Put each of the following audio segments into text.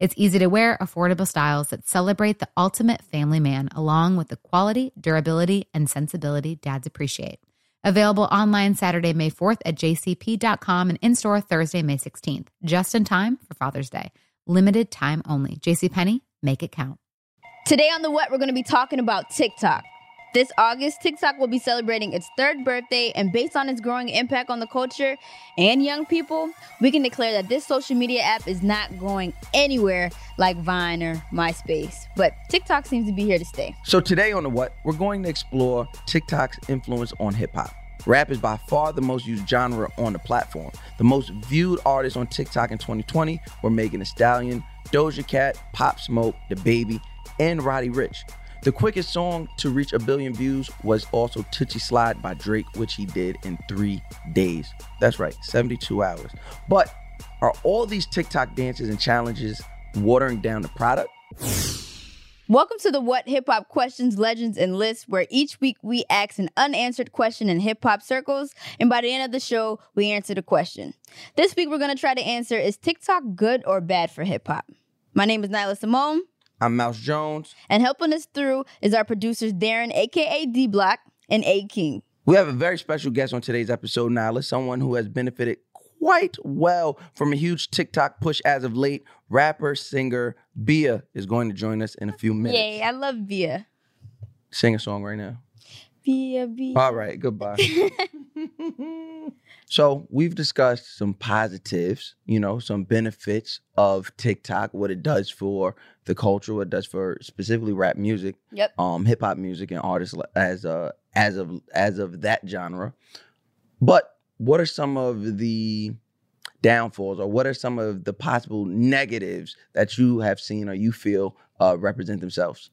It's easy to wear, affordable styles that celebrate the ultimate family man, along with the quality, durability, and sensibility dads appreciate. Available online Saturday, May 4th at jcp.com and in store Thursday, May 16th, just in time for Father's Day. Limited time only. JCPenney, make it count. Today on The What, we're going to be talking about TikTok. This August, TikTok will be celebrating its third birthday, and based on its growing impact on the culture and young people, we can declare that this social media app is not going anywhere like Vine or MySpace. But TikTok seems to be here to stay. So, today on The What, we're going to explore TikTok's influence on hip hop. Rap is by far the most used genre on the platform. The most viewed artists on TikTok in 2020 were Megan Thee Stallion, Doja Cat, Pop Smoke, DaBaby, and Roddy Ricch. The quickest song to reach a billion views was also Toosie Slide by Drake, which he did in three days. That's right, 72 hours. But are all these TikTok dances and challenges watering down the product? Welcome to the What Hip Hop Questions, Legends, and Lists, where each week we ask an unanswered question in hip hop circles, and by the end of the show, we answer the question. This week we're going to try to answer Is TikTok good or bad for hip hop? My name is Nyla Simone. I'm Mouse Jones. And helping us through is our producers Darren, aka D Block, and A King. We have a very special guest on today's episode, Nyla, someone who has benefited quite well from a huge TikTok push as of late. Rapper, singer Bia is going to join us in a few minutes. Yay, I love Bia. Sing a song right now. Bia. All right, goodbye. So we've discussed some positives, you know, some benefits of TikTok, what it does for the culture, what it does for specifically rap music, yep, um, hip hop music and artists as uh as of as of that genre. But what are some of the downfalls, or what are some of the possible negatives that you have seen or you feel uh, represent themselves?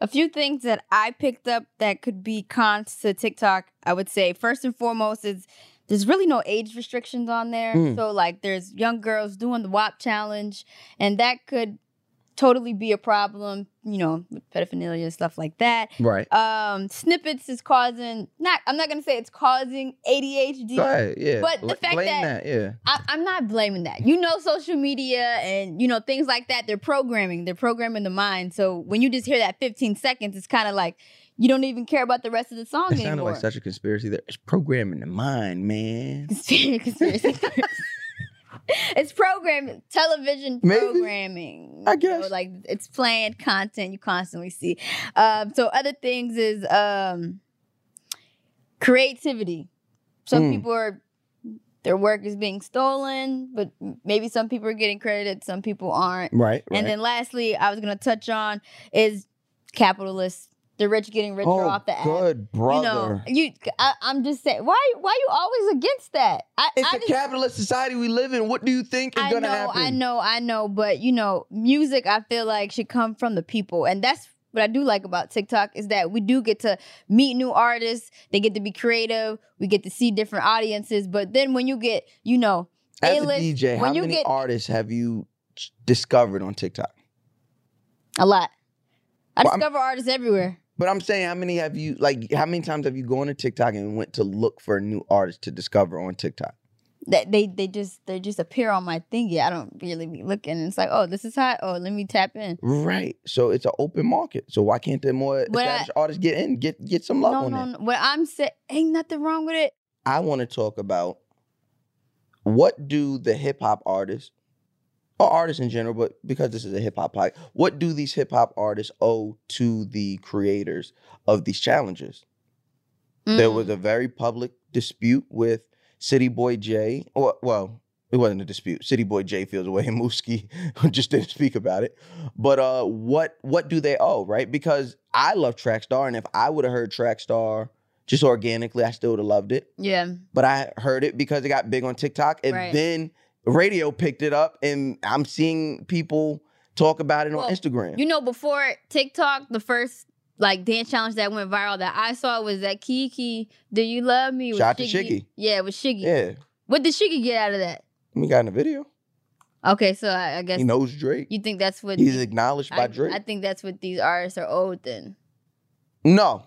A few things that I picked up that could be cons to TikTok, I would say first and foremost is there's really no age restrictions on there. Mm. So like there's young girls doing the WAP challenge and that could totally be a problem, you know, with pedophilia and stuff like that. Right. Um, snippets is causing not I'm not gonna say it's causing ADHD. Right, yeah. But the fact that, that, yeah. I, I'm not blaming that. You know, social media and you know, things like that, they're programming. They're programming the mind. So when you just hear that 15 seconds, it's kind of like you don't even care about the rest of the song it anymore. sounded like such a conspiracy there. It's programming the mind, man. conspiracy. it's programming, television Maybe. programming. I guess. like it's planned content you constantly see. Um, so other things is um, creativity. Some Mm. people are their work is being stolen, but maybe some people are getting credited, some people aren't. Right. And then lastly, I was gonna touch on is capitalists. The rich getting richer oh, off the app. good brother. You know, you. I, am just saying. Why? Why you always against that? I, it's I a just, capitalist society we live in. What do you think is I going to know, happen? I know, I know. But you know, music. I feel like should come from the people, and that's what I do like about TikTok is that we do get to meet new artists. They get to be creative. We get to see different audiences. But then when you get, you know, As A-list, a DJ, when how you many get artists have you discovered on TikTok? a lot. I Well, I'm- discover artists everywhere. But I'm saying, how many have you like? How many times have you gone to TikTok and went to look for a new artist to discover on TikTok? That they they just they just appear on my thingy. I don't really be looking. It's like, oh, this is hot. Oh, let me tap in. Right. So it's an open market. So why can't the more But I- artists get in? Get get some love No, on no, that. no. What I'm saying, ain't nothing wrong with it. I want to talk about what do the hip hop artists or artists in general, but because this is a hip hop podcast, what do these hip hop artists owe to the creators of these challenges? There Mm. was a very public dispute with City Boy J. Or well, it wasn't a dispute. City Boy J feels away and Mooski just didn't speak about it. But uh what what do they owe, right? Because I love Trackstar, and if I would have heard Trackstar just organically, I still would have loved it. yeah. But I heard it because it got big on TikTok, and Right. then radio picked it up, and I'm seeing people talk about it on Instagram. You know, before TikTok, the first like dance challenge that went viral that I saw was that Kiki, Do You Love Me? Shout out to Shiggy. Yeah, with Shiggy. yeah, What did Shiggy get out of that? we got in the video. Okay, so I, I guess He knows Drake. you think that's what He's these- acknowledged by I, Drake. I think that's what these artists are owed then. No,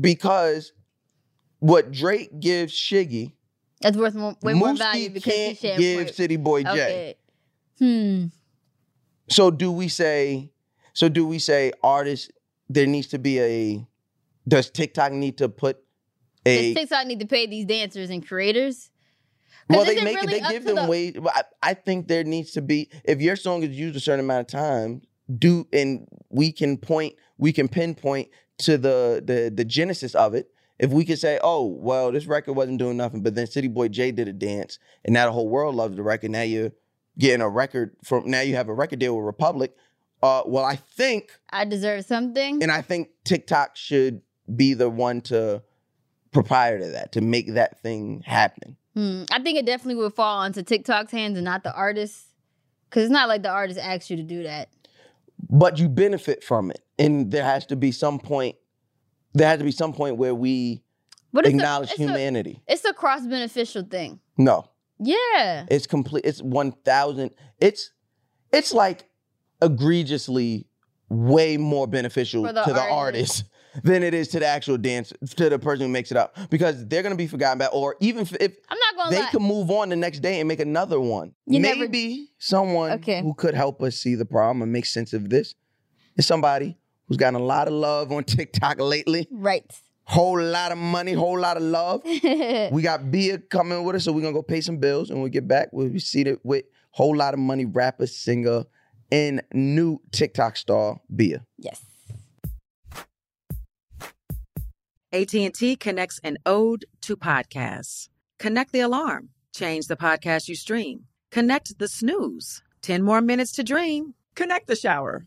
because what Drake gives Shiggy, That's worth more, way more value because he can't shared give more- City Boy J. Okay. Hmm. So do we say? So do we say artists? There needs to be a. Does TikTok need to put a? Does TikTok need to pay these dancers and creators? Well, they make really it. They give them the- way. I, I think there needs to be. If your song is used a certain amount of time, do and we can point. We can pinpoint to the the the genesis of it. If we could say, oh well, this record wasn't doing nothing, but then City Boy J did a dance, and now the whole world loves the record. Now you're getting a record from. Now you have a record deal with Republic. Uh, well, I think, I deserve something. and I think TikTok should be the one to proprietor to that to make that thing happen. Hmm. I think it definitely would fall onto TikTok's hands and not the artists. Cause it's not like the artist asked you to do that. but you benefit from it and there has to be some point there has to be some point where we But it's acknowledge a, it's humanity A, it's a cross beneficial thing. no Yeah. it's complete it's 1000 it's it's like egregiously way more beneficial the to the artist. artist than it is to the actual dance to the person who makes it up because they're going to be forgotten about or even if, I'm not gonna they lie. could move on the next day and make another one. You never- Maybe someone Okay. who could help us see the problem and make sense of this is somebody who's gotten a lot of love on TikTok lately. right. Whole lot of money, whole lot of love. we got Bia coming with us, so we're gonna go pay some bills. And we get back, we'll be seated with whole lot of money rapper, singer, and new TikTok star, Bia. yes. AT&T connects an ode to podcasts. Connect the alarm. Change the podcast you stream. Connect the snooze. 10 more minutes to dream. Connect the shower.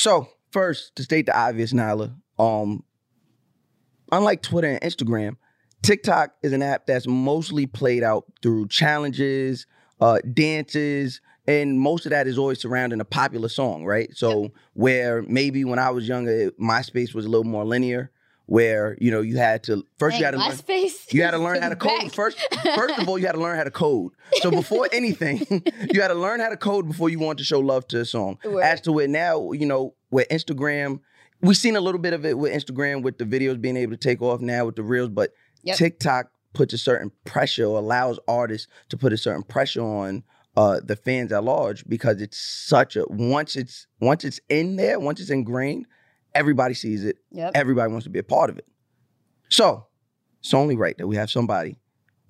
So first, to state the obvious, Nyla, um, unlike Twitter and Instagram, TikTok is an app that's mostly played out through challenges, uh, dances, and most of that is always surrounding a popular song, right? So where maybe when I was younger, MySpace was a little more linear, where you know you had to first you had to learn, you had to learn how to code back. first. First of all, you had to learn how to code. So before anything, you had to learn how to code before you wanted to show love to a song. Word. As to where now, you know, where Instagram, we've seen a little bit of it with Instagram with the videos being able to take off now with the reels, but Yep. TikTok puts a certain pressure or allows artists to put a certain pressure on uh, the fans at large because it's such a once it's once it's in there, once it's ingrained, everybody sees it. Yep. Everybody wants to be a part of it. So it's only right that we have somebody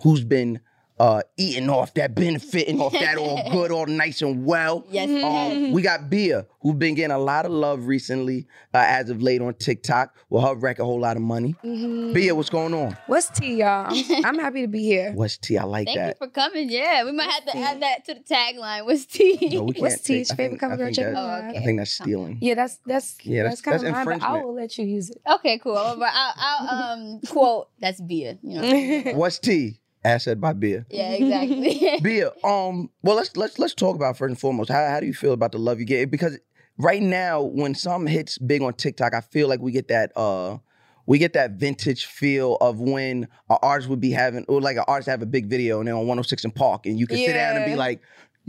who's been uh, eating off that, benefiting off that, all good, all nice and well. Yes. Um, we got Bia, who's been getting a lot of love recently, uh, as of late on TikTok. With her wreck a whole lot of money. Mhm. Bia, what's going on? What's tea, y'all? I'm, I'm happy to be here. What's tea? I like Thank that. you for coming. Yeah, we might have to add that to the tagline. What's tea? No, we can't What's tea? T's I favorite think- cover girl chicken? Oh, okay. I think that's stealing. Yeah, that's that's Yeah, that's, that's- kind of that's mine, but I will let you use it. Okay, cool. I'll, I'll, I'll um quote that's beer. You know. What's T? As said by Bia. yeah, exactly. Bia, um, well let's let's let's talk about first and foremost. How how do you feel about the love you get? Because right now, when some hits big on TikTok, I feel like we get that uh we get that vintage feel of when an artist would be having or like an artist have a big video and they're on 106 & Park and you can sit down and be like,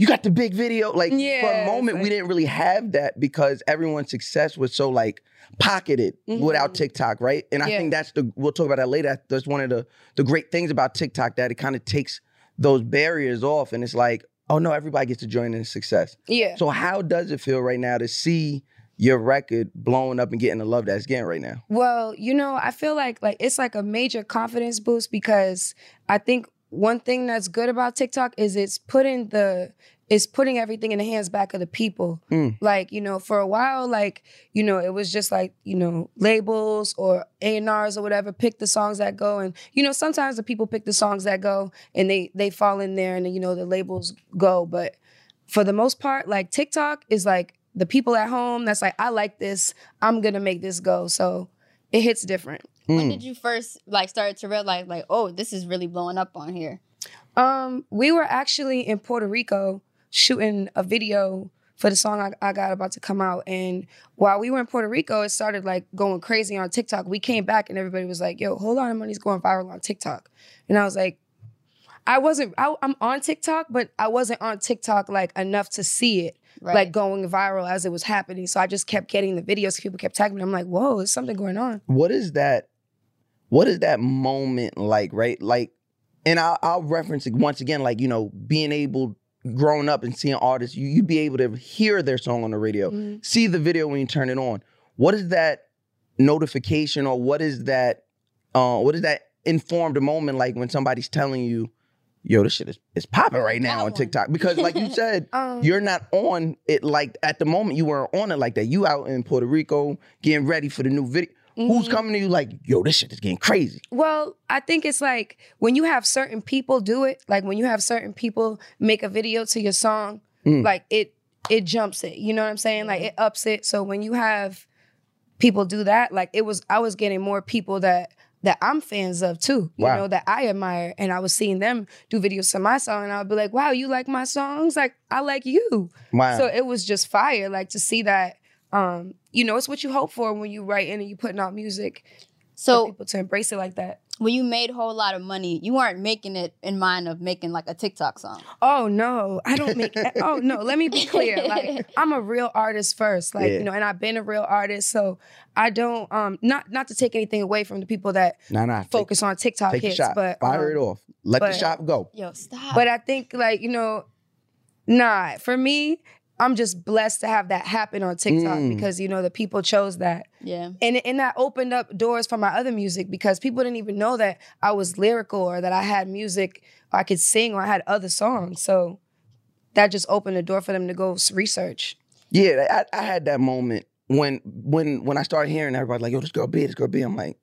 you got the big video. Like for a moment, we didn't really have that because everyone's success was so like pocketed without Mhm. TikTok, right? And I Yeah. think that's the we'll talk about that later. That's one of the the great things about TikTok that it kind of takes those barriers off and it's like, oh no, everybody gets to join in success. Yeah. So how does it feel right now to see your record blowing up and getting the love that it's getting right now? Well, you know, I feel like like it's like a major confidence boost because I think one thing that's good about TikTok is it's putting the it's putting everything in the hands back of the people. Mm. Like, you know, for a while, like, you know, it was just like, you know, labels or A&Rs or whatever pick the songs that go. And, you know, sometimes the people pick the songs that go and they they fall in there and you know the labels go. But for the most part, like TikTok is like the people at home that's like, I like this, I'm gonna make this go. So it hits different. When Mm. did you first like start to realize like, oh, this is really blowing up on here? Um, we were actually in Puerto Rico shooting a video for the song I, I got about to come out. And while we were in Puerto Rico, it started like going crazy on TikTok. We came back and everybody was like, yo, hold on, money's going viral on TikTok. And I was like, I wasn't, I, I'm on TikTok, but I wasn't on TikTok like enough to see it. Right. Like going viral as it was happening. So I just kept getting the videos. People kept tagging me. I'm like, whoa, there's something going on. What is that? What is that moment like, right? Like, and I'll, I'll reference it once again, like, you know, being able, growing up and seeing artists, you, you be able to hear their song on the radio, Mhm. see the video when you turn it on. What is that notification or what is that, uh, what is that informed moment like when somebody's telling you, yo, this shit is, is popping right now on. TikTok? Because like you said, Um, you're not on it like at the moment you weren't on it like that. You out in Puerto Rico getting ready for the new video. Who's Mhm. coming to you like, yo, this shit is getting crazy? Well, I think it's like when you have certain people do it, like when you have certain people make a video to your song, Mm. like it it jumps it. You know what I'm saying? Like it ups it. So when you have people do that, like it was I was getting more people that that I'm fans of too, you Wow. know, that I admire. And I was seeing them do videos to my song and I would be like, wow, you like my songs? Like I like you. Wow. So it was just fire, like to see that um, you know, it's what you hope for when you write in and you putting out music. for So people to embrace it like that. when you made a whole lot of money, you weren't making it in mind of making like a TikTok song. Oh no, I don't make. oh no, let me be clear. Like I'm a real artist first, like Yeah. you know, and I've been a real artist, so I don't um not not to take anything away from the people that nah, nah. take- focus on TikTok Take, the hits, shot. but Fire um, it off. Let the shop go. Yo, stop. But I think like you know, nah. For me, I'm just blessed to have that happen on TikTok Mm. because you know the people chose that. yeah. and and that opened up doors for my other music because people didn't even know that I was lyrical or that I had music or I could sing or I had other songs. So that just opened the door for them to go research. Yeah, I, I had that moment when when when I started hearing everybody like, yo, this girl B, this girl I'm like,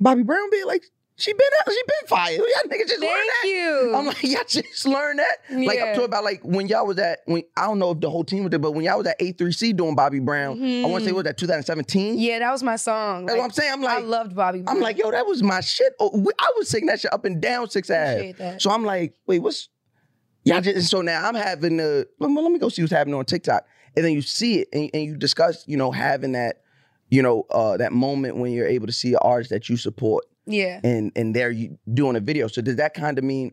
Bobby Brown B, like, she been out, she been fired. Y'all niggas just Thank that. you. I'm like, y'all just learned that. Like up to Yeah. about like when y'all was at when I don't know if the whole team was there, but when y'all was at A3C doing Bobby Brown, I want to say was that 2017. Mm-hmm. yeah, that was my song. That's what I'm saying. I'm like, I loved Bobby. I'm like, yo, that was my shit. Oh, I was singing that shit up and down six Appreciate that. So I'm like, wait, what's y'all just so now I'm having the let me, let me go see what's happening on TikTok. And then you see it and, and you discuss, you know, having that you know, uh, that moment when you're able to see an artist that you support Yeah. and and they're you doing a video. So does that kind of mean,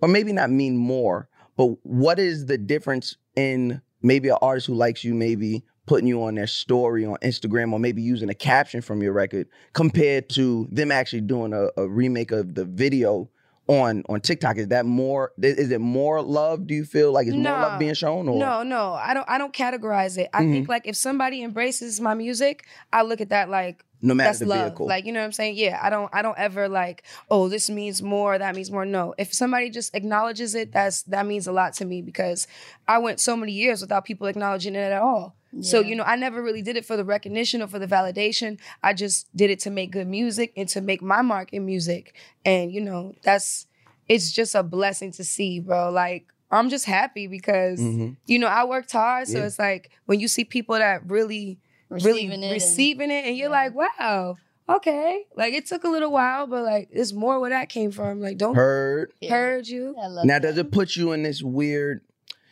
or maybe not mean more, but what is the difference in maybe an artist who likes you, maybe putting you on their story on Instagram, or maybe using a caption from your record, compared to them actually doing a, a remake of the video on on TikTok? Is that more? Is it more love? Do you feel like it's more Nah. love being shown? Or No, no, I don't. I don't categorize it. I Mm-hmm. think like if somebody embraces my music, I look at that like no matter that's the love. vehicle. Like you know what I'm saying? Yeah, I don't. I don't ever like. Oh, this means more. That means more. No. If somebody just acknowledges it, that's that means a lot to me because I went so many years without people acknowledging it at all. So you know, I never really did it for the recognition or for the validation. I just did it to make good music and to make my mark in music. And you know, that's it's just a blessing to see, bro. Like I'm just happy because Mhm. you know I worked hard. So Yeah. it's like when you see people that really, Receiving really it and- receiving it, and you're Yeah. like, wow, okay. Like it took a little while, but like it's more where that came from. Like don't Heard. Yeah. heard you. I Now, that. does it put you in this weird?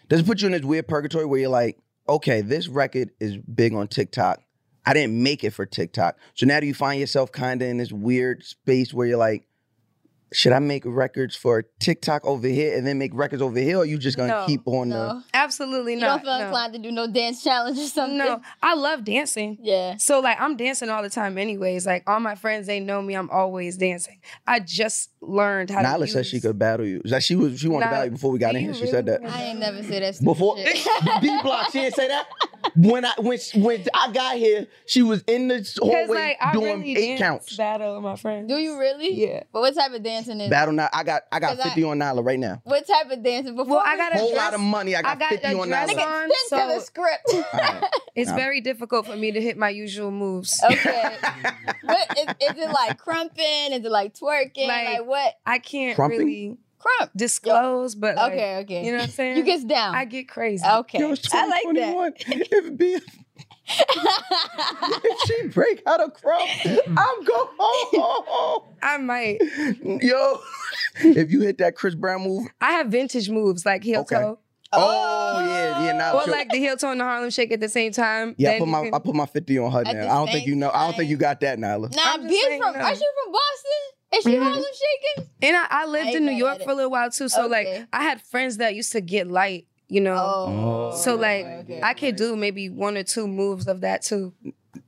Does it put you in this weird purgatory where you're like, okay, this record is big on TikTok. I didn't make it for TikTok. So now do you find yourself kind of in this weird space where you're like, should I make records for TikTok over here and then make records over here, or you just gonna No, keep on No. Absolutely not. You don't feel no. inclined to do no dance challenge or something? No, I love dancing. Yeah. So like I'm dancing all the time anyways. Like all my friends, they know me. I'm always dancing. I just learned how the? to Nyla use. said she could battle you. Like she was, she wanted to battle you before we got in here. you She said that I ain't never say that before shit. B block. She didn't say that. When I when when I got here, she was in the hallway like I doing really eight dance counts. battle with my friend. Do you really? Yeah. But what type of dancing is Battle now. I got I got 'Cause I- 50 on Nyla right now. What type of dancing? Before Well, I got a Whole dress. lot of money. I got, I got 50 on dress Nyla. on. Stick to the so- script. Alright. It's Yeah. very difficult for me to hit my usual moves. okay. what is, is it like crumping? Is it like twerking? Like, Like- what? I can't Crumping? really Crump. disclose, but like, Okay, okay. you know what I'm saying? You get down. I get crazy. okay. Yo, it's I like that. 2021. If, B, if she break out of crump, I'm going home. I might. Yo, if you hit that Chris Brown move, I have vintage moves like heel Okay. toe. Oh, yeah, yeah, now Or like the heel toe and the Harlem shake at the same time. yeah, I put my can- I put my 50 on her At now. I don't think same you know. I don't think you got that, Nyla. Nah, I'm just B's saying, from. no. Are she from Boston? Is she Mhm. Harlem shaking? And I, I lived I in New York for a little while too. So Okay. like I had friends that used to get light, you know. Oh. So like okay, okay. I could do maybe one or two moves of that too.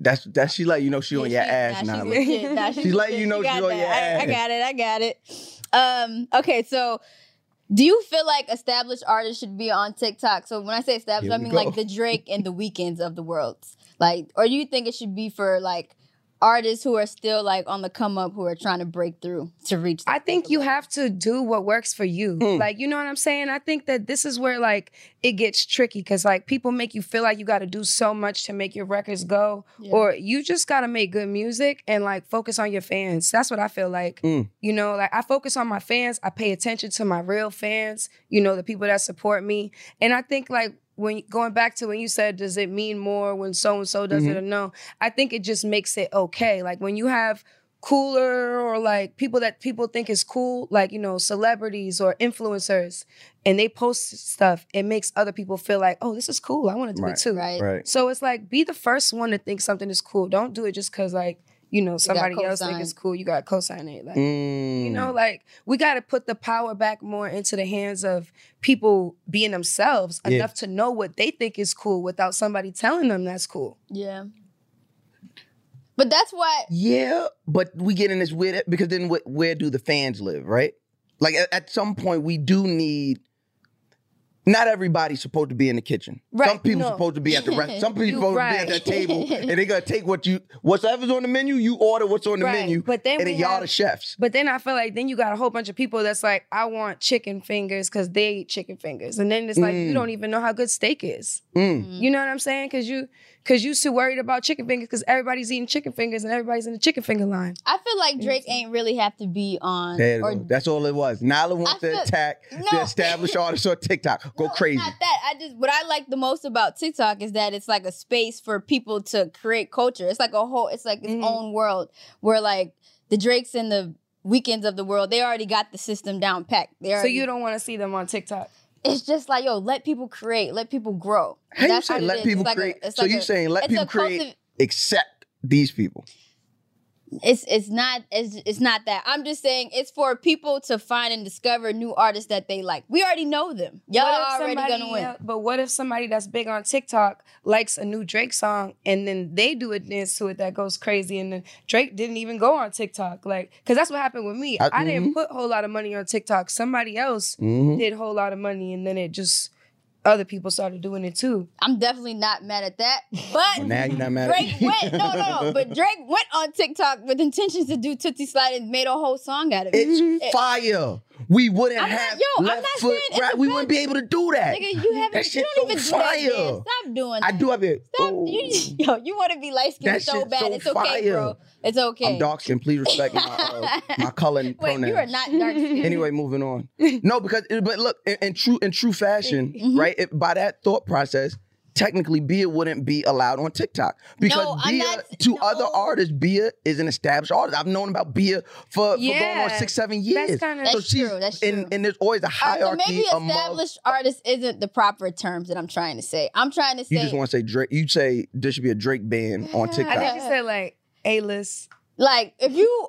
That's that. She let you know she on your Yeah, ass, she- nah, Nyla. she's legit. Nah, she's She's letting you know She she's got on your that. I, I got it. I got it. Um, okay, so do you feel like established artists should be on TikTok? So when I say established, I mean go. like the Drake and the Weeknds of the world. Like, or do you think it should be for like artists who are still like on the come up who are trying to break through to reach? I think you of have to do what works for you. Mm. Like, you know what I'm saying? I think that this is where like it gets tricky because like people make you feel like you got to do so much to make your records go, Yeah. or you just got to make good music and like focus on your fans. That's what I feel like. Mm. You know, like I focus on my fans. I pay attention to my real fans. You know, the people that support me, and I think like. When going back to when you said, does it mean more when so and so does it mm-hmm. or no? I think it just makes it okay. Like when you have cooler or like people that people think is cool, like you know, celebrities or influencers, and they post stuff, it makes other people feel like, oh, this is cool. I want to do Right. it too. Right. Right. So it's like be the first one to think something is cool. Don't do it just because like you know somebody else think it's cool. You got to co-sign it. Like Mm. you know, like we got to put the power back more into the hands of people being themselves Yeah. enough to know what they think is cool without somebody telling them that's cool. Yeah. But that's why Yeah, but we get in this weird because then wh- where do the fans live, right? Like at, at some point, we do need. Not everybody's supposed to be in the kitchen. Some people no. supposed to be at the restaurant. Some people supposed right. to be at that table, and they're gonna take what you whatever's on the menu. You order what's on the Right, menu, but then and we then y'all have- the chefs. But then I feel like then you got a whole bunch of people that's like, I want chicken fingers because they eat chicken fingers, and then it's like Mm. you don't even know how good steak is. Mm. You know what I'm saying? Because you because you too worried about chicken fingers because everybody's eating chicken fingers and everybody's in the chicken finger line. I feel like Drake ain't really have to be on or. That's all it was. Nyla wants I to feel- attack the No. established artists on TikTok. Go No, crazy. Not that. I just what I like the most about TikTok is that it's like a space for people to create culture. It's like a whole. It's like its Mhm. own world where like the Drakes and the Weeknds of the world, they already got the system down packed. They So you don't want to see them on TikTok. It's just like yo, let people create, let people grow. How you That's say what let people It's like a- create? so like you saying let people a create, cultiv- except these people? It's it's not it's, it's not that. I'm just saying it's for people to find and discover new artists that they like. We already know them. Y'all are already somebody gonna win. el- But what if somebody that's big on TikTok likes a new Drake song and then they do a dance to it that goes crazy and then Drake didn't even go on TikTok? Like, cause that's what happened with me. I- I, didn't mhm. put a whole lot of money on TikTok. Somebody else Mhm. did a whole lot of money and then it just other people started doing it too. I'm definitely not mad at that. But Now you're not mad at Drake went no no no. But Drake went on TikTok with intentions to do Toosie Slide and made a whole song out of it. It's It- fire. We wouldn't I'm not- have yo, I'm left not foot saying right. We wouldn't be able to do that. Nigga, you haven't. That You don't even so do that. man. Stop doing I do have it. Stop. Ooh. You, yo, you want to be light skinned so bad. so it's okay, bro. Fire. It's okay. I'm dark skin. Please respect my uh, my color and Wait, pronouns. you are not dark skinned. Anyway, moving on. No, because but look, in, in true in true fashion, Mm-hmm. right? If, by that thought process, technically Bia wouldn't be allowed on TikTok because No, Bia not- to no. other artists, Bia is an established artist. I've known about Bia for, for going on six, seven years. that's kinda- so That's she's true, that's and, true. and there's always a All right, so hierarchy maybe among. established artist isn't the proper terms that I'm trying to say. I'm trying to say You just want to say Drake. You say there should be a Drake ban on TikTok. I TikTok. think you said like A list. like if you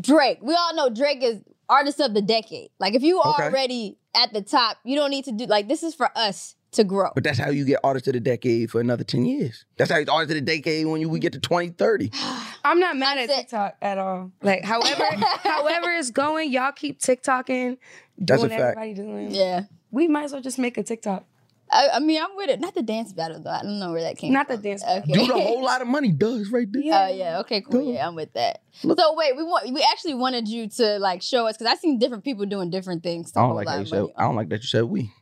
Drake, we all know Drake is artist of the decade. Like if you Okay. already at the top, you don't need to do like this is for us to grow. But that's how you get artist of the decade for another 10 years. That's how you artist of the decade when you we get to 2030. I'm not mad I'm at saying- TikTok at all. Like however however it's going, y'all keep TikToking, That's a fact. everybody doing. yeah. We might as well just make a TikTok. I, I mean, I'm with it. Not the dance battle though. I don't know where that came from. Not from. the dance Okay. Dude, a whole lot of money does right there. Oh yeah, okay, cool. Duh. Yeah, I'm with that. Look- So wait, we want we actually wanted you to like show us because I've seen different people doing different things. to I a don't like lot how you said. I don't like that you said we.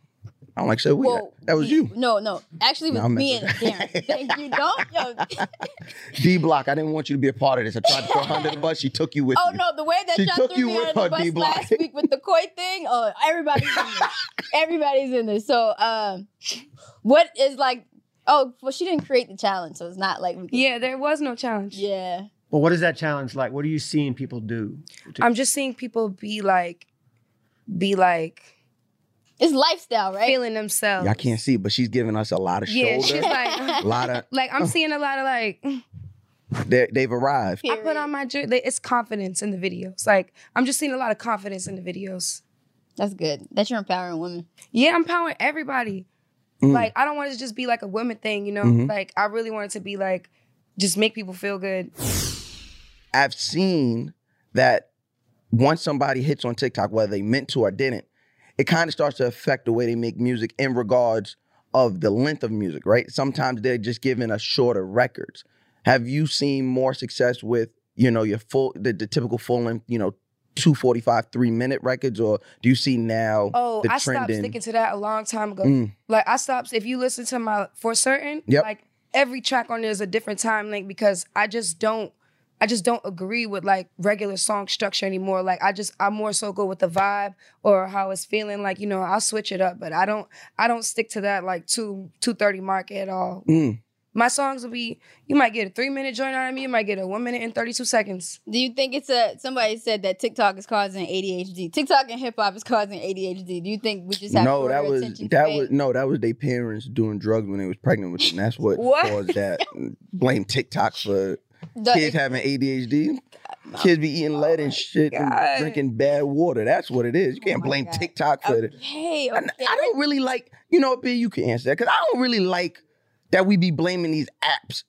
I don't like said we. Well, that, that was you. No, no. Actually, it was I'm me and Darren. Thank you. Don't. Yo. D Block. I didn't want you to be a part of this. I tried to throw her under the bus. She took you with Oh you. no, the way that She y'all took threw you me with under her, the bus D-Block. last week with the koi thing. Oh, everybody's in this. Everybody's in this. So, um, what is like? Oh, well, she didn't create the challenge, so it's not like we can, Yeah, there was no challenge. yeah. Well, what is that challenge like? What are you seeing people do? I'm just seeing people be like, be like It's lifestyle, right? feeling themselves. Y'all can't see, but she's giving us a lot of Yeah, shoulder. she's like, a lot of. like I'm seeing a lot of like. they- They've arrived. I put on my jewelry. It's confidence in the videos. Like I'm just seeing a lot of confidence in the videos. That's good. That you're empowering women. Yeah, I'm empowering everybody. Mm. Like I don't want it to just be like a women thing, you know. Mhm. Like I really want it to be like, just make people feel good. I've seen that once somebody hits on TikTok, whether they meant to or didn't, it kind of starts to affect the way they make music in regards of the length of music, right? Sometimes they're just giving us shorter records. Have you seen more success with, you know, your full the, the typical full length, you know, 245, three minute records, or do you see now Oh, I stopped sticking to that a long time ago. Mm. Like I stopped. If you listen to my for certain, Yep. like every track on there is a different time length because I just don't. I just don't agree with like regular song structure anymore. Like I just I'm more so go with the vibe or how it's feeling. Like you know I'll switch it up, but I don't I don't stick to that like two two thirty mark at all. Mm. My songs will be you might get a three minute joint out of me, you might get a one minute and thirty two seconds. Do you think it's a? Somebody said that TikTok is causing ADHD. TikTok and hip hop is causing ADHD. Do you think we just have No, that was attention that was no, that was their parents doing drugs when they was pregnant with them. That's what, What? caused that. Blame TikTok for The- kids having ADHD. Oh kids be eating lead and shit and drinking bad water. That's what it is. You oh can't my blame God. TikTok for it. Hey, I, okay. I don't really like, you know, B, you can answer that because I don't really like that we be blaming these apps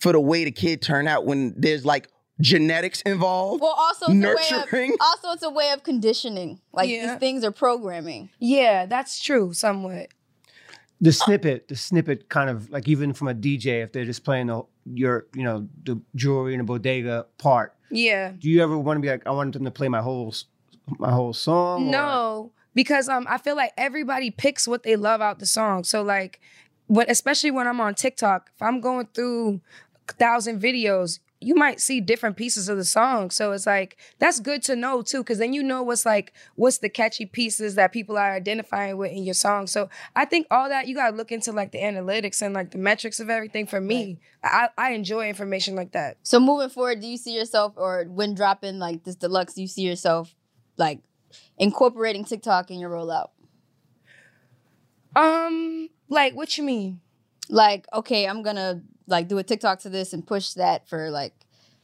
for the way the kid turn out when there's like genetics involved. Well, also it's a way Nurturing. of, also it's a way of conditioning. Like Yeah. these things are programming. Yeah, that's true somewhat. The snippet, the snippet, kind of like even from a DJ, if they're just playing the your, you know, the jewelry in a bodega part. Yeah. Do you ever want to be like, I want them to play my whole, my whole song? or- No, because um, I feel like everybody picks what they love out the song. So like, when especially when I'm on TikTok, if I'm going through a thousand videos, you might see different pieces of the song. So it's like that's good to know too, because then you know what's like what's the catchy pieces that people are identifying with in your song. So I think all that you gotta look into like the analytics and like the metrics of everything. For me, I I enjoy information like that. So moving forward, do you see yourself, or when dropping like this deluxe, do you see yourself like incorporating TikTok in your rollout? Um, like what you mean? Like, okay, I'm gonna like do a TikTok to this and push that for like,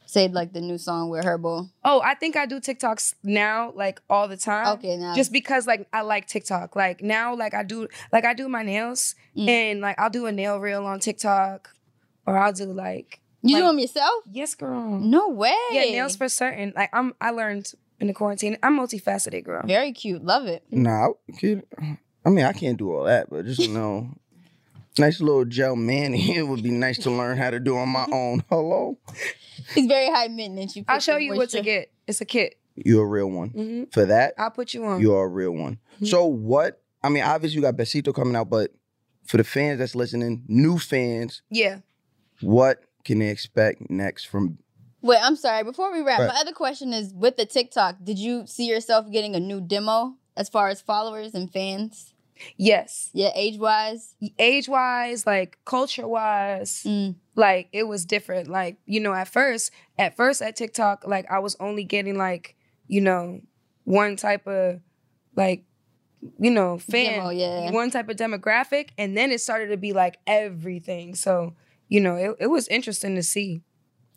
say like the new song with Herbo. Oh, I think I do TikToks now, like all the time. Okay, now Just because like I like TikTok. Like now, like I do like I do my nails Mm. and like I'll do a nail reel on TikTok. Or I'll do like you like- do them yourself? Yes, girl. No way. Yeah, nails for certain. Like I'm I learned in the quarantine. I'm multifaceted, girl. Very cute. Love it. Nah, kid. I mean, I can't do all that, but just you know, nice little gel man. It would be nice to learn how to do on my own. Hello, He's very high maintenance. You I'll show the you what to moisture- get. It's a kit. you're a real one. hmm For that, I'll put you on. you are a real one. So what? I mean, obviously you got Besito coming out, but for the fans that's listening, new fans, yeah. what can they expect next from? Wait, I'm sorry. Before we wrap, Right. my other question is with the TikTok, did you see yourself getting a new demo as far as followers and fans? Yes. Yeah, age wise. Age wise, like culture wise, Mm. like it was different. Like, you know, at first, at first at TikTok, like I was only getting like, you know, one type of like, you know, fan, Demo, yeah. one type of demographic. And then it started to be like everything. So, you know, it, it was interesting to see.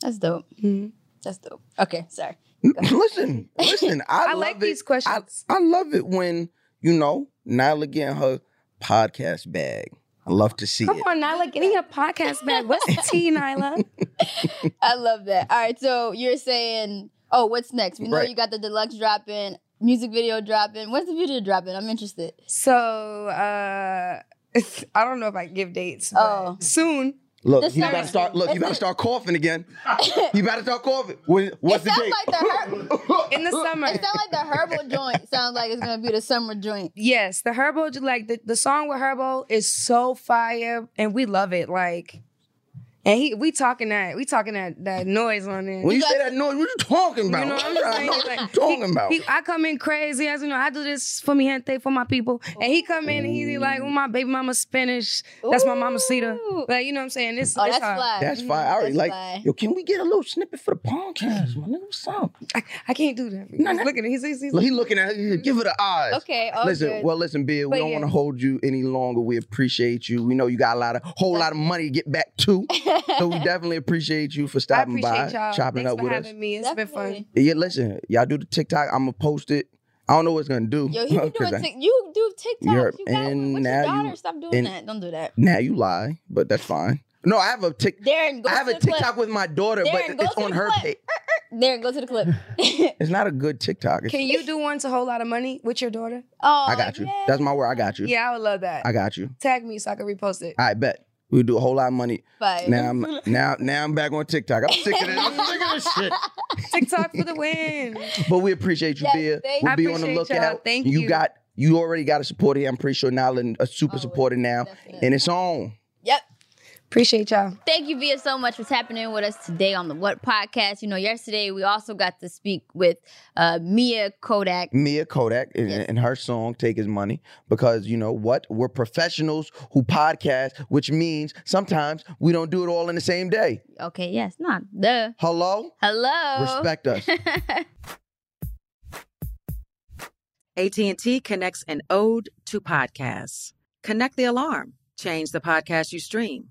That's dope. Mhm. That's dope. Okay, sorry. listen, listen. I, I love like it. these questions. I, I love it when you know Nyla getting her podcast bag. I love to see Come it. Come on, Nyla, getting your podcast bag. What's the tea, Nyla? I love that. All right, so you're saying, oh, what's next? We know Right. you got the deluxe dropping, music video dropping. When's the video dropping? I'm interested. So uh I don't know if I can give dates. but Oh. soon. Look, This you better sounds- start. Look, you better start coughing again. You better start coughing. When, what's it the sounds date? like the herb. In the summer. It sounds like the Herbo joint. Sounds like it's gonna be the summer joint. Yes, the Herbo like the, the song with herbal is so fire and we love it. Like and he we talking that we talking that that noise on there. When you say that noise, what you talking about? You know what I'm saying? what Like, you talking about. He, I come in crazy, as you know, I do this for me gente, for my people. And he come in and he's like, "Oh, my baby mama Spanish. That's my mama Cita. Ooh. Like, you know what I'm saying? It's, Oh, it's that's hard. fly. That's fine. I already That's like. fly. Yo, can we get a little snippet for the podcast, my nigga? What's up? I, I can't do that. No, no. Look at him. He's, he's, he's he looking at. He, give her the eyes. Okay, all listen, good. well, listen, Bill. We don't yeah. want to hold you any longer. We appreciate you. We know you got a lot of whole lot of money to get back to, so we definitely appreciate you for I stopping appreciate by, y'all. chopping Thanks up for with having us. me. It's been fun. Yeah, listen, y'all do the TikTok. I'm gonna post it. I don't know what it's gonna do. Yo, he be 'cause doing I- you do TikTok. You're- You got and with now your you- daughter. Stop doing that. Don't do that. now you lie, but that's fine. No, I have a tick. Darren, go I have to a the clip. TikTok with my daughter, Darren, but it's on her clip. page. Darren, go to the clip. It's not a good TikTok. It's- Can you do one to a whole lot of money with your daughter? oh, I got you. yeah. That's my word. I got you. Yeah, I would love that. I got you. Tag me so I can repost it. I bet. We do a whole lot of money. Fire. Now I'm now now I'm back on TikTok. I'm sick of this. I'm sick of this shit. TikTok for the win. But we appreciate you, Yes, Bia. thank We'll be on the lookout. Thank you you. got you already got a supporter here. I'm pretty sure Nyla a uh, super oh, Always, supporter now. definitely. And it's on. Yep. Appreciate y'all. Thank you, Bia, so much for tapping in with us today on the What Podcast. You know, yesterday we also got to speak with uh, Mia Kodak. Mia Kodak and, Yes. and her song "Take His Money" because you know what? We're professionals who podcast, which means sometimes we don't do it all in the same day. Okay, yes, not the. Hello, Hello. respect us. AT&T connects an ode to podcasts. Connect the alarm. Change the podcast you stream.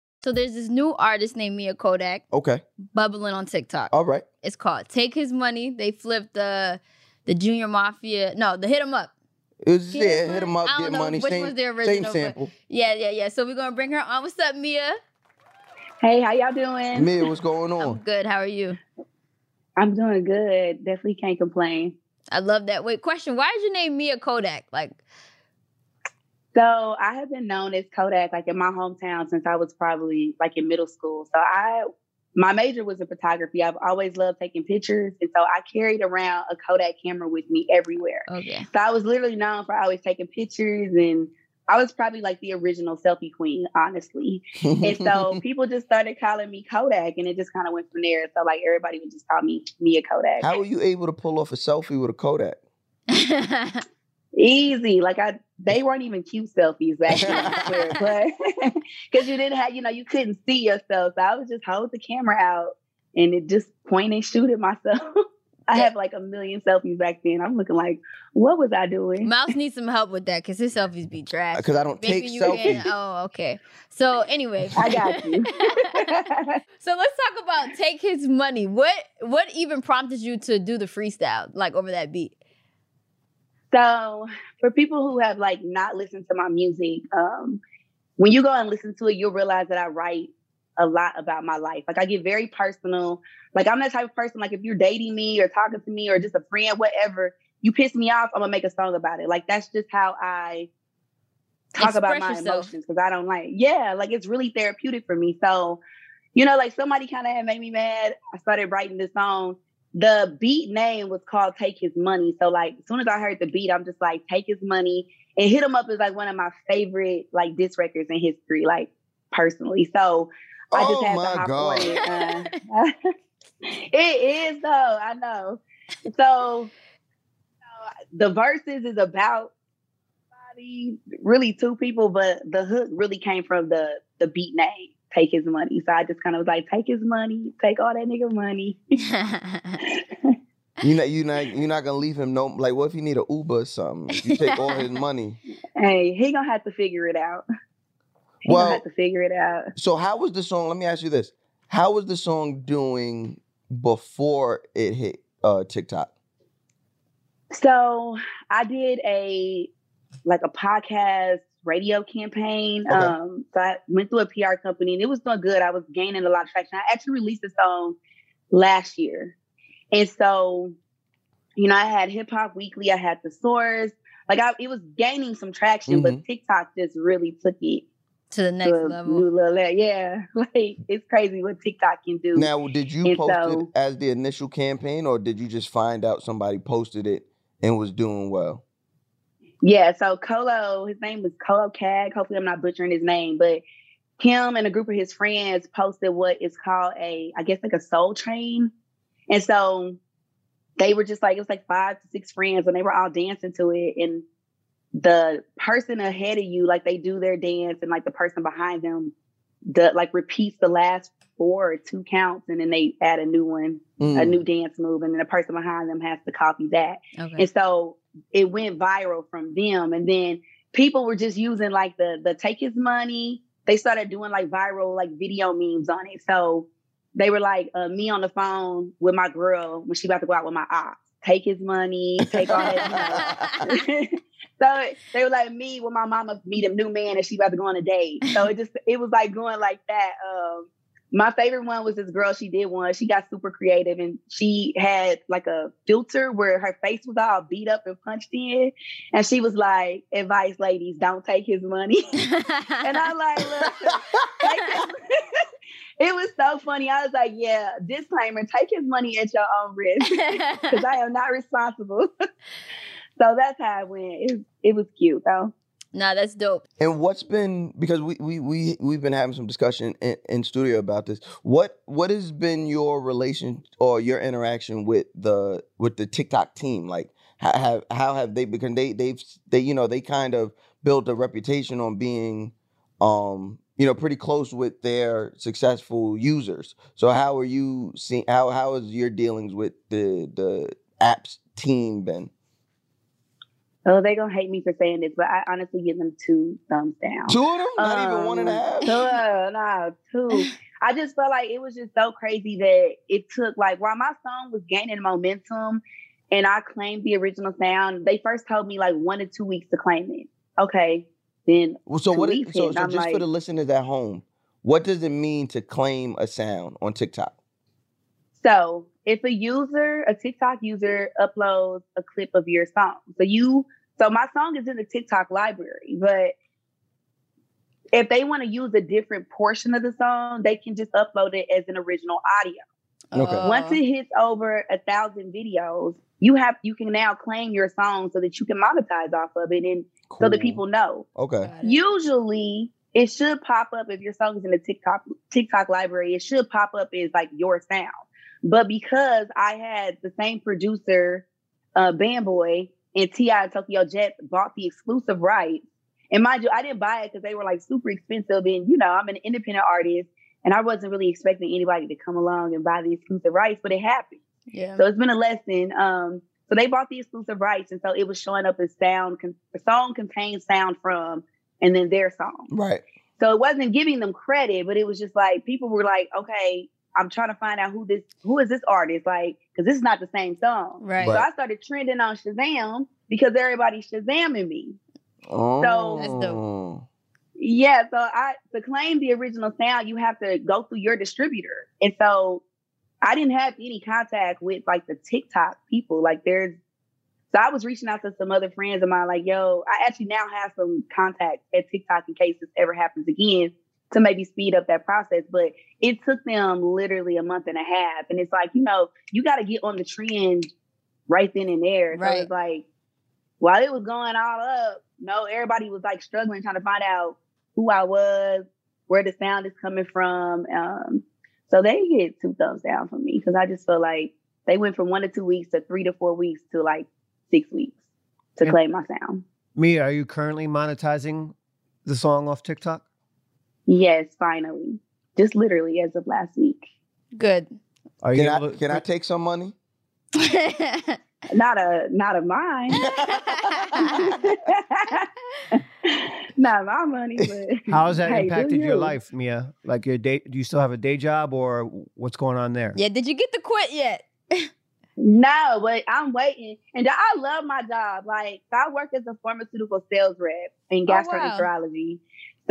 So there's this new artist named Mia Kodak Okay. bubbling on TikTok. All right. It's called Take His Money. They flipped the the Junior Mafia. No, the Hit 'em Up. It was Get yeah, him hit him money? up, I don't get know money. which same, one's the original, but- sample. Yeah, yeah, yeah. So we're gonna bring her on. What's up, Mia? Hey, how y'all doing? Mia, what's going I'm on? good. How are you? I'm doing good. Definitely can't complain. I love that. Wait, question. Why is your name Mia Kodak? Like, So I have been known as Kodak like in my hometown since I was probably like in middle school. So I my major was in photography. I've always loved taking pictures. And so I carried around a Kodak camera with me everywhere. Oh, okay. So I was literally known for always taking pictures and I was probably like the original selfie queen, honestly. And so people just started calling me Kodak and it just kind of went from there. So like everybody would just call me Mia Kodak. How were you able to pull off a selfie with a Kodak? Easy. Like I they weren't even cute selfies back then, swear. But because you didn't have, you know, you couldn't see yourself. So I was just hold the camera out and it just point and shoot at myself. I Yeah. have like a million selfies back then. I'm looking like, what was I doing? Mouse needs some help with that because his selfies be trash. Uh, because I don't Maybe take you selfies. can. Oh, okay. So anyway, I got you. so let's talk about take his money. What what even prompted you to do the freestyle like over that beat? So for people who have like not listened to my music, um, when you go and listen to it, you'll realize that I write a lot about my life. Like I get very personal. Like I'm that type of person. Like if you're dating me or talking to me or just a friend, whatever, you piss me off, I'm gonna make a song about it. Like that's just how I talk about my yourself. emotions because I don't like. Yeah, like it's really therapeutic for me. So, you know, like somebody kind of had made me mad. I started writing this song. The beat name was called "Take His Money." So, like, as soon as I heard the beat, I'm just like, "Take His Money." And Hit Him Up" is like one of my favorite like disc records in history, like personally. So, I just Oh had to hop God. on it. Uh, it is though, I know. So uh, the verses is about somebody, really two people, but the hook really came from the the beat name, take his money. So I just kind of was like, take his money, take all that nigga money. You not you not you not gonna leave him no like what if he need a Uber or something? If you take all his money. hey, he gonna have to figure it out. He Well- gonna have to figure it out. So how was the song? Let me ask you this: How was the song doing before it hit uh, TikTok? So I did a like a podcast radio campaign. Okay. Um, so I went through a PR company and it was doing good. I was gaining a lot of traction. I actually released a song last year, and so you know I had Hip Hop Weekly. I had the Source. Like I, it was gaining some traction, but TikTok just really took it to the next to level. new level. Yeah, like it's crazy what TikTok can do. Now, did you And post it as the initial campaign, or did you just find out somebody posted it and was doing well? Yeah, so Colo, his name was Colo Cag. Hopefully, I'm not butchering his name, but him and a group of his friends posted what is called a, I guess, like a soul train. And so they were just like, it was like five to six friends, and they were all dancing to it. And the person ahead of you, like they do their dance, and like the person behind them, the like repeats the last four or two counts, and then they add a new one, a Mm. new dance move, and then the person behind them has to copy that. Okay. And so it went viral from them. And then people were just using like the the take his money. They started doing like viral like video memes on it. So they were like uh, me on the phone with my girl when she about to go out with my ops. Take his money, take all his money. so they were like me when my mama meet a new man and she about to go on a date. So it just it was like going like that. Um my favorite one was this girl. She did one. She got super creative and she had like a filter where her face was all beat up and punched in. And she was like, advice, ladies, don't take his money. and I'm like, look, it was so funny. I was like, yeah, disclaimer, take his money at your own risk because I am not responsible. so that's how it went. It, it was cute though. Nah, that's dope. And what's been because we we we we've been having some discussion in, in studio about this. What what has been your relation or your interaction with the with the TikTok team? Like how have how have they because they they've they you know they kind of built a reputation on being um you know pretty close with their successful users. So how are you seeing how how is your dealings with the the apps team been? Oh, they gonna hate me for saying this, but I honestly give them two thumbs down. Two of them? Not even one and a half. Um. Two, uh, nah, two. I just felt like it was just so crazy that it took like while my song was gaining momentum and I claimed the original sound, they first told me like one to two weeks to claim it. Okay. Then Well, so two what? Is, so so just for the listeners at home, what does it mean to claim a sound on TikTok? So if a user, a TikTok user uploads a clip of your song, so you, so my song is in the TikTok library, but if they want to use a different portion of the song, they can just upload it as an original audio. Okay. Oh. Once it hits over a thousand videos, you have you can now claim your song so that you can monetize off of it, and so that people know. Okay. Usually, it should pop up if your song is in the TikTok TikTok library. It should pop up as like your sound. But because I had the same producer, uh, Band Boy and Ti Tokyo Jets bought the exclusive rights, and mind you, I didn't buy it because they were like super expensive, and you know I'm an independent artist, and I wasn't really expecting anybody to come along and buy the exclusive rights, but it happened. Yeah. So it's been a lesson. Um, so they bought the exclusive rights, and so it was showing up as sound. Con- the song contains sound from, and then their song. Right. So it wasn't giving them credit, but it was just like people were like, okay, I'm trying to find out who this, who is this artist, like, because this is not the same song. Right. So I started trending on Shazam because everybody's Shazamming me. Oh. That's dope. Yeah, so I to claim the original sound, you have to go through your distributor. And so I didn't have any contact with like the TikTok people. Like there's so I was reaching out to some other friends of mine, like, yo, I actually now have some contacts at TikTok in case this ever happens again to maybe speed up that process. But it took them literally a month and a half. And it's like, you know, you gotta get on the trend right then and there. So Right. it's like while it was going all up, no, everybody was like struggling trying to find out who I was, where the sound is coming from. Um, so they get two thumbs down from me because I just feel like they went from one to two weeks to three to four weeks to like six weeks to Yeah. claim my sound. Me, are you currently monetizing the song off TikTok? Yes, finally. Just literally as of last week. Good. Are you Can able I to- can I take some money? Not a not of mine. not my money, but How has that hey, do impacted your life, Mia? Like your day? Do you still have a day job, or what's going on there? yeah. Did you get to quit yet? No, but I'm waiting. And I love my job. Like I work as a pharmaceutical sales rep in Oh, wow.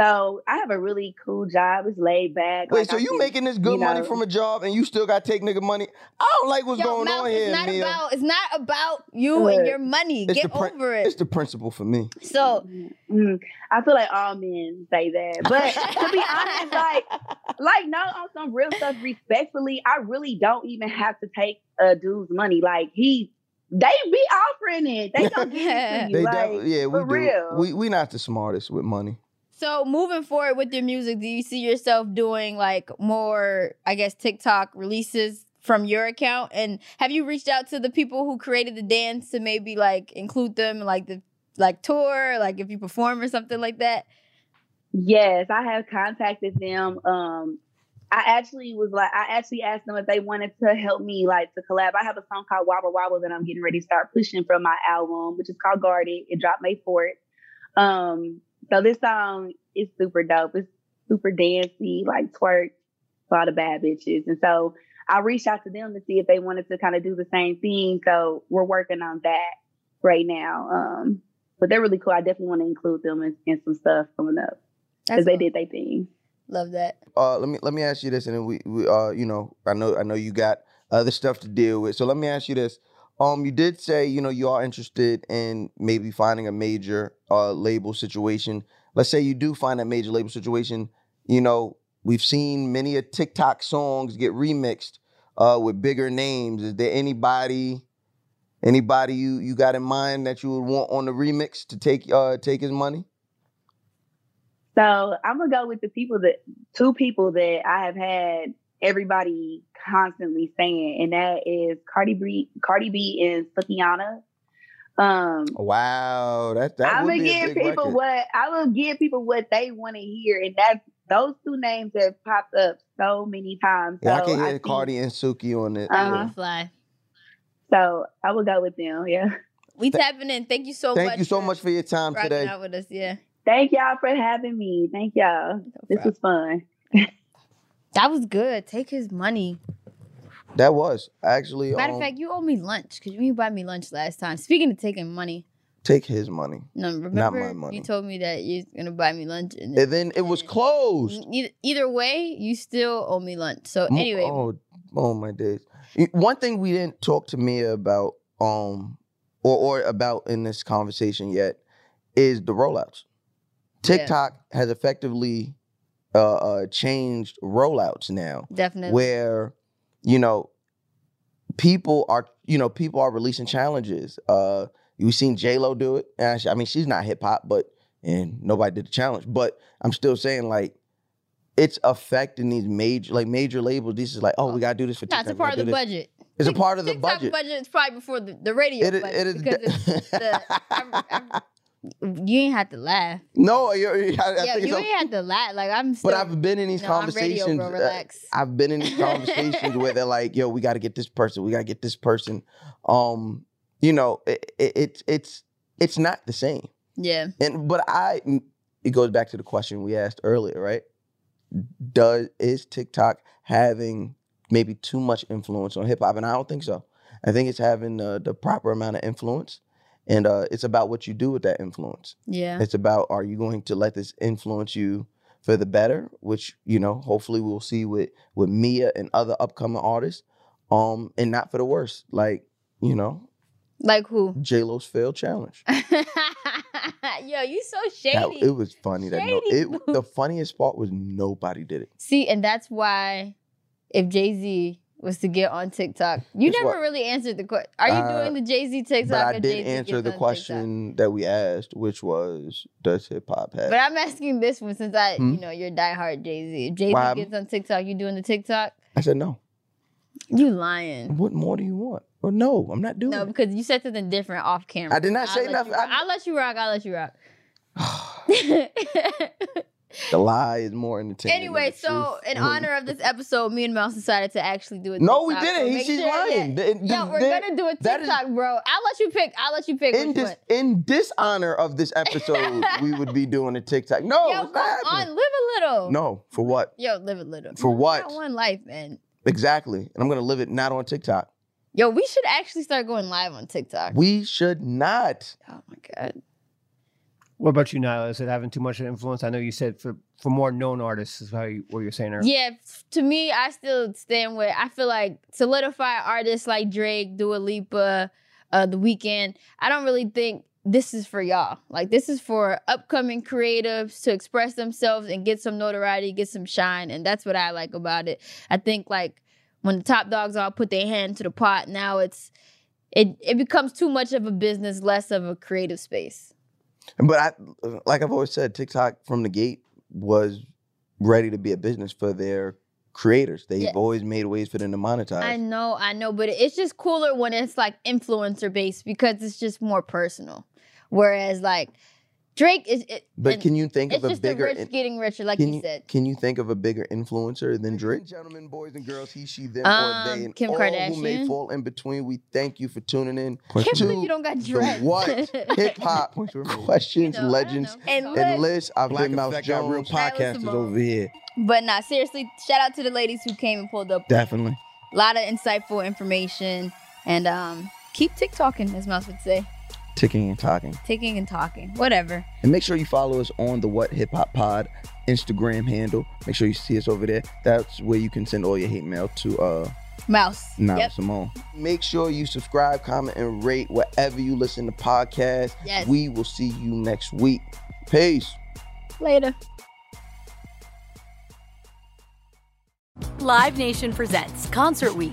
Gastroenterology. So I have a really cool job. It's laid back. Wait, Like, so I you can, making this good you money from a job and you still got to take nigga money? I don't like what's Yo, going Mouth, on here, it's not Mia. about. It's not about you and your money. Get the prin- over it. It's the principle for me. So Mm, I feel like all men say that. But to be honest, like, like no, on some real stuff, respectfully, I really don't even have to take a dude's money. Like he, they be offering it. They don't give it to you. They like, definitely, yeah, we for do. real. We we not the smartest with money. So moving forward with your music, do you see yourself doing like more, I guess, TikTok releases from your account? And have you reached out to the people who created the dance to maybe like include them in, like the like tour, like if you perform or something like that? Yes, I have contacted them. Um, I actually was like, I actually asked them if they wanted to help me, like to collab. I have a song called Wobble Wobble that I'm getting ready to start pushing from my album, which is called Guarded. It dropped May 4th. Um, so this song is super dope. It's super dancey, like twerk for all the bad bitches. And so I reached out to them to see if they wanted to kind of do the same thing. So we're working on that right now. Um, but they're really cool. I definitely want to include them in, in some stuff coming up because they did their thing. Love that. Uh, let me let me ask you this, and then we, we uh, you know, I know I know you got other stuff to deal with. So let me ask you this. Um, you did say you know you are interested in maybe finding a major uh label situation. Let's say you do find that major label situation. You know, we've seen many of TikTok songs get remixed uh with bigger names. Is there anybody anybody you you got in mind that you would want on the remix to take uh take his money? So I'm gonna go with the people that two people that I have had everybody constantly saying, and that is Cardi B, Cardi B and Sukihana. Um, Wow, that that I'm gonna give people record. what I will give people what they want to hear, and that's those two names have popped up so many times. Yeah, I so can hear think- Cardi and Suki on it. Uh-huh. Fly. So I will go with them. Yeah. We tapping in. Thank you so Thank much. you so for much for your time today. out with us. Yeah. Thank y'all for having me. Thank y'all. This was fun. That was good. Take his money. That was actually Matter of um, fact, you owe me lunch because you didn't buy me lunch last time. Speaking of taking money, take his money. no, remember my money. you told me that you're gonna buy me lunch, and And then it was closed. either, either way, you still owe me lunch. So anyway, oh, oh my days. One thing we didn't talk to Mia about, um, or or about in this conversation yet, is the rollouts. Yeah. TikTok has effectively uh, uh changed rollouts now, definitely. where you know people are you know people are releasing challenges. Uh, we've seen J Lo do it. And I mean, she's not hip hop, but and nobody did the challenge. But I'm still saying like. It's affecting these major, like major labels. This is like, oh, we gotta do this for That's a part of the budget. It's a part of the TikTok budget. budget is probably before the, the radio It budget it is because de- the, I'm- I'm- you ain't have to laugh. No, you're, I, I yeah, think you ain't have to laugh. Like I'm still. But I've been in these No, I'm radio, conversations. bro, uh, relax. I've been in these conversations where they're like, "Yo, we got to get this person. We got to get this person." Um, you know, it, it, it's it's it's not the same. yeah. And but I, it goes back to the question we asked earlier, right? Does is TikTok having maybe too much influence on hip hop? And I don't think so. I think it's having uh, the proper amount of influence, and uh, it's about what you do with that influence. Yeah. It's about are you going to let this influence you for the better, which you know hopefully we'll see with with Mia and other upcoming artists, um, and not for the worse, like you know Like who? J Lo's failed challenge. Yo, you so shady. That, it was funny that no, Shady, it the funniest part was nobody did it. See, and that's why if Jay Z was to get on TikTok, you Guess never what? really answered the question. Are you Uh, doing the Jay Z TikTok? But I or did Jay-Z answer gets the on question that we asked, which was does hip hop have? But I'm asking this one since I, Hmm? you know, you're diehard Jay Z. If Jay Z gets on TikTok, you doing the TikTok? I said no. You lying? What more do you want? Well, no, I'm not doing No, it. because you said something different off camera. I did not I'll say let nothing. rock. I- I'll let you rock. I'll let you rock. The lie is more entertaining. Anyway, the so truth. in honor of this episode, me and Mouse decided to actually do it. No, we didn't. Make she's sure lying. that- Th- Yo, we're that- gonna do a that is- TikTok, bro. I'll let you pick. I'll let you pick in dis- one. in dishonor of this episode, we would be doing a TikTok. No, Yo, come not on, live a little. No, for what? Yo, live a little. For You what? got one life, man. Exactly. And I'm gonna live it not on TikTok. Yo, we should actually start going live on TikTok. We should not. oh my god. What about you, Nyla? Is it having too much influence? I know you said for for more known artists is how you, what you're saying earlier. Yeah, to me, I still stand with. I feel like solidified artists like Drake, Dua Lipa, uh, The Weeknd. I don't really think this is for y'all. Like this is for upcoming creatives to express themselves and get some notoriety, get some shine, and that's what I like about it. I think like when the top dogs all put their hand to the pot, now it's it it becomes too much of a business, less of a creative space. But I, like I've always said, TikTok from the gate was ready to be a business for their creators. They've Yeah. always made ways for them to monetize. I know, I know, but it's just cooler when it's like influencer based because it's just more personal. Whereas like Drake is, it, but can you think of a just bigger? the rich getting richer, like can you, you said. Can you think of a bigger influencer than Drake? Gentlemen, boys and girls, he, she, them, or Um, they, and Kim all who may fall in between. We thank you for tuning in. Can't to believe you don't got the dressed. what hip hop questions, You know, legends. And and Liz. Liz. I've Black been Mouse Effect got real Jones. Nyla Podcasters over here. But nah, seriously, shout out to the ladies who came and pulled up. Definitely. A lot of insightful information. And um, keep TikToking, as Mouse would say. Ticking and talking. Ticking and talking. Whatever. And make sure you follow us on the What Hip Hop Pod Instagram handle. Make sure you see us over there. That's where you can send all your hate mail to uh Mouse. Nala Yep. Simone. Make sure you subscribe, comment, and rate wherever you listen to podcasts. Yes. We will see you next week. Peace. Later. Live Nation presents Concert Week.